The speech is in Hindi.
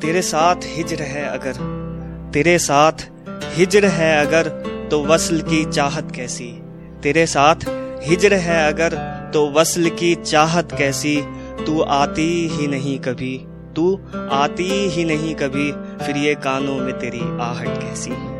तेरे साथ हिजर है अगर, तेरे साथ हिजर है अगर तो वसल की चाहत कैसी? तेरे साथ हिजर है अगर तो वसल की चाहत कैसी? तू आती ही नहीं कभी, तू आती ही नहीं कभी, फिर ये कानों में तेरी आहट कैसी?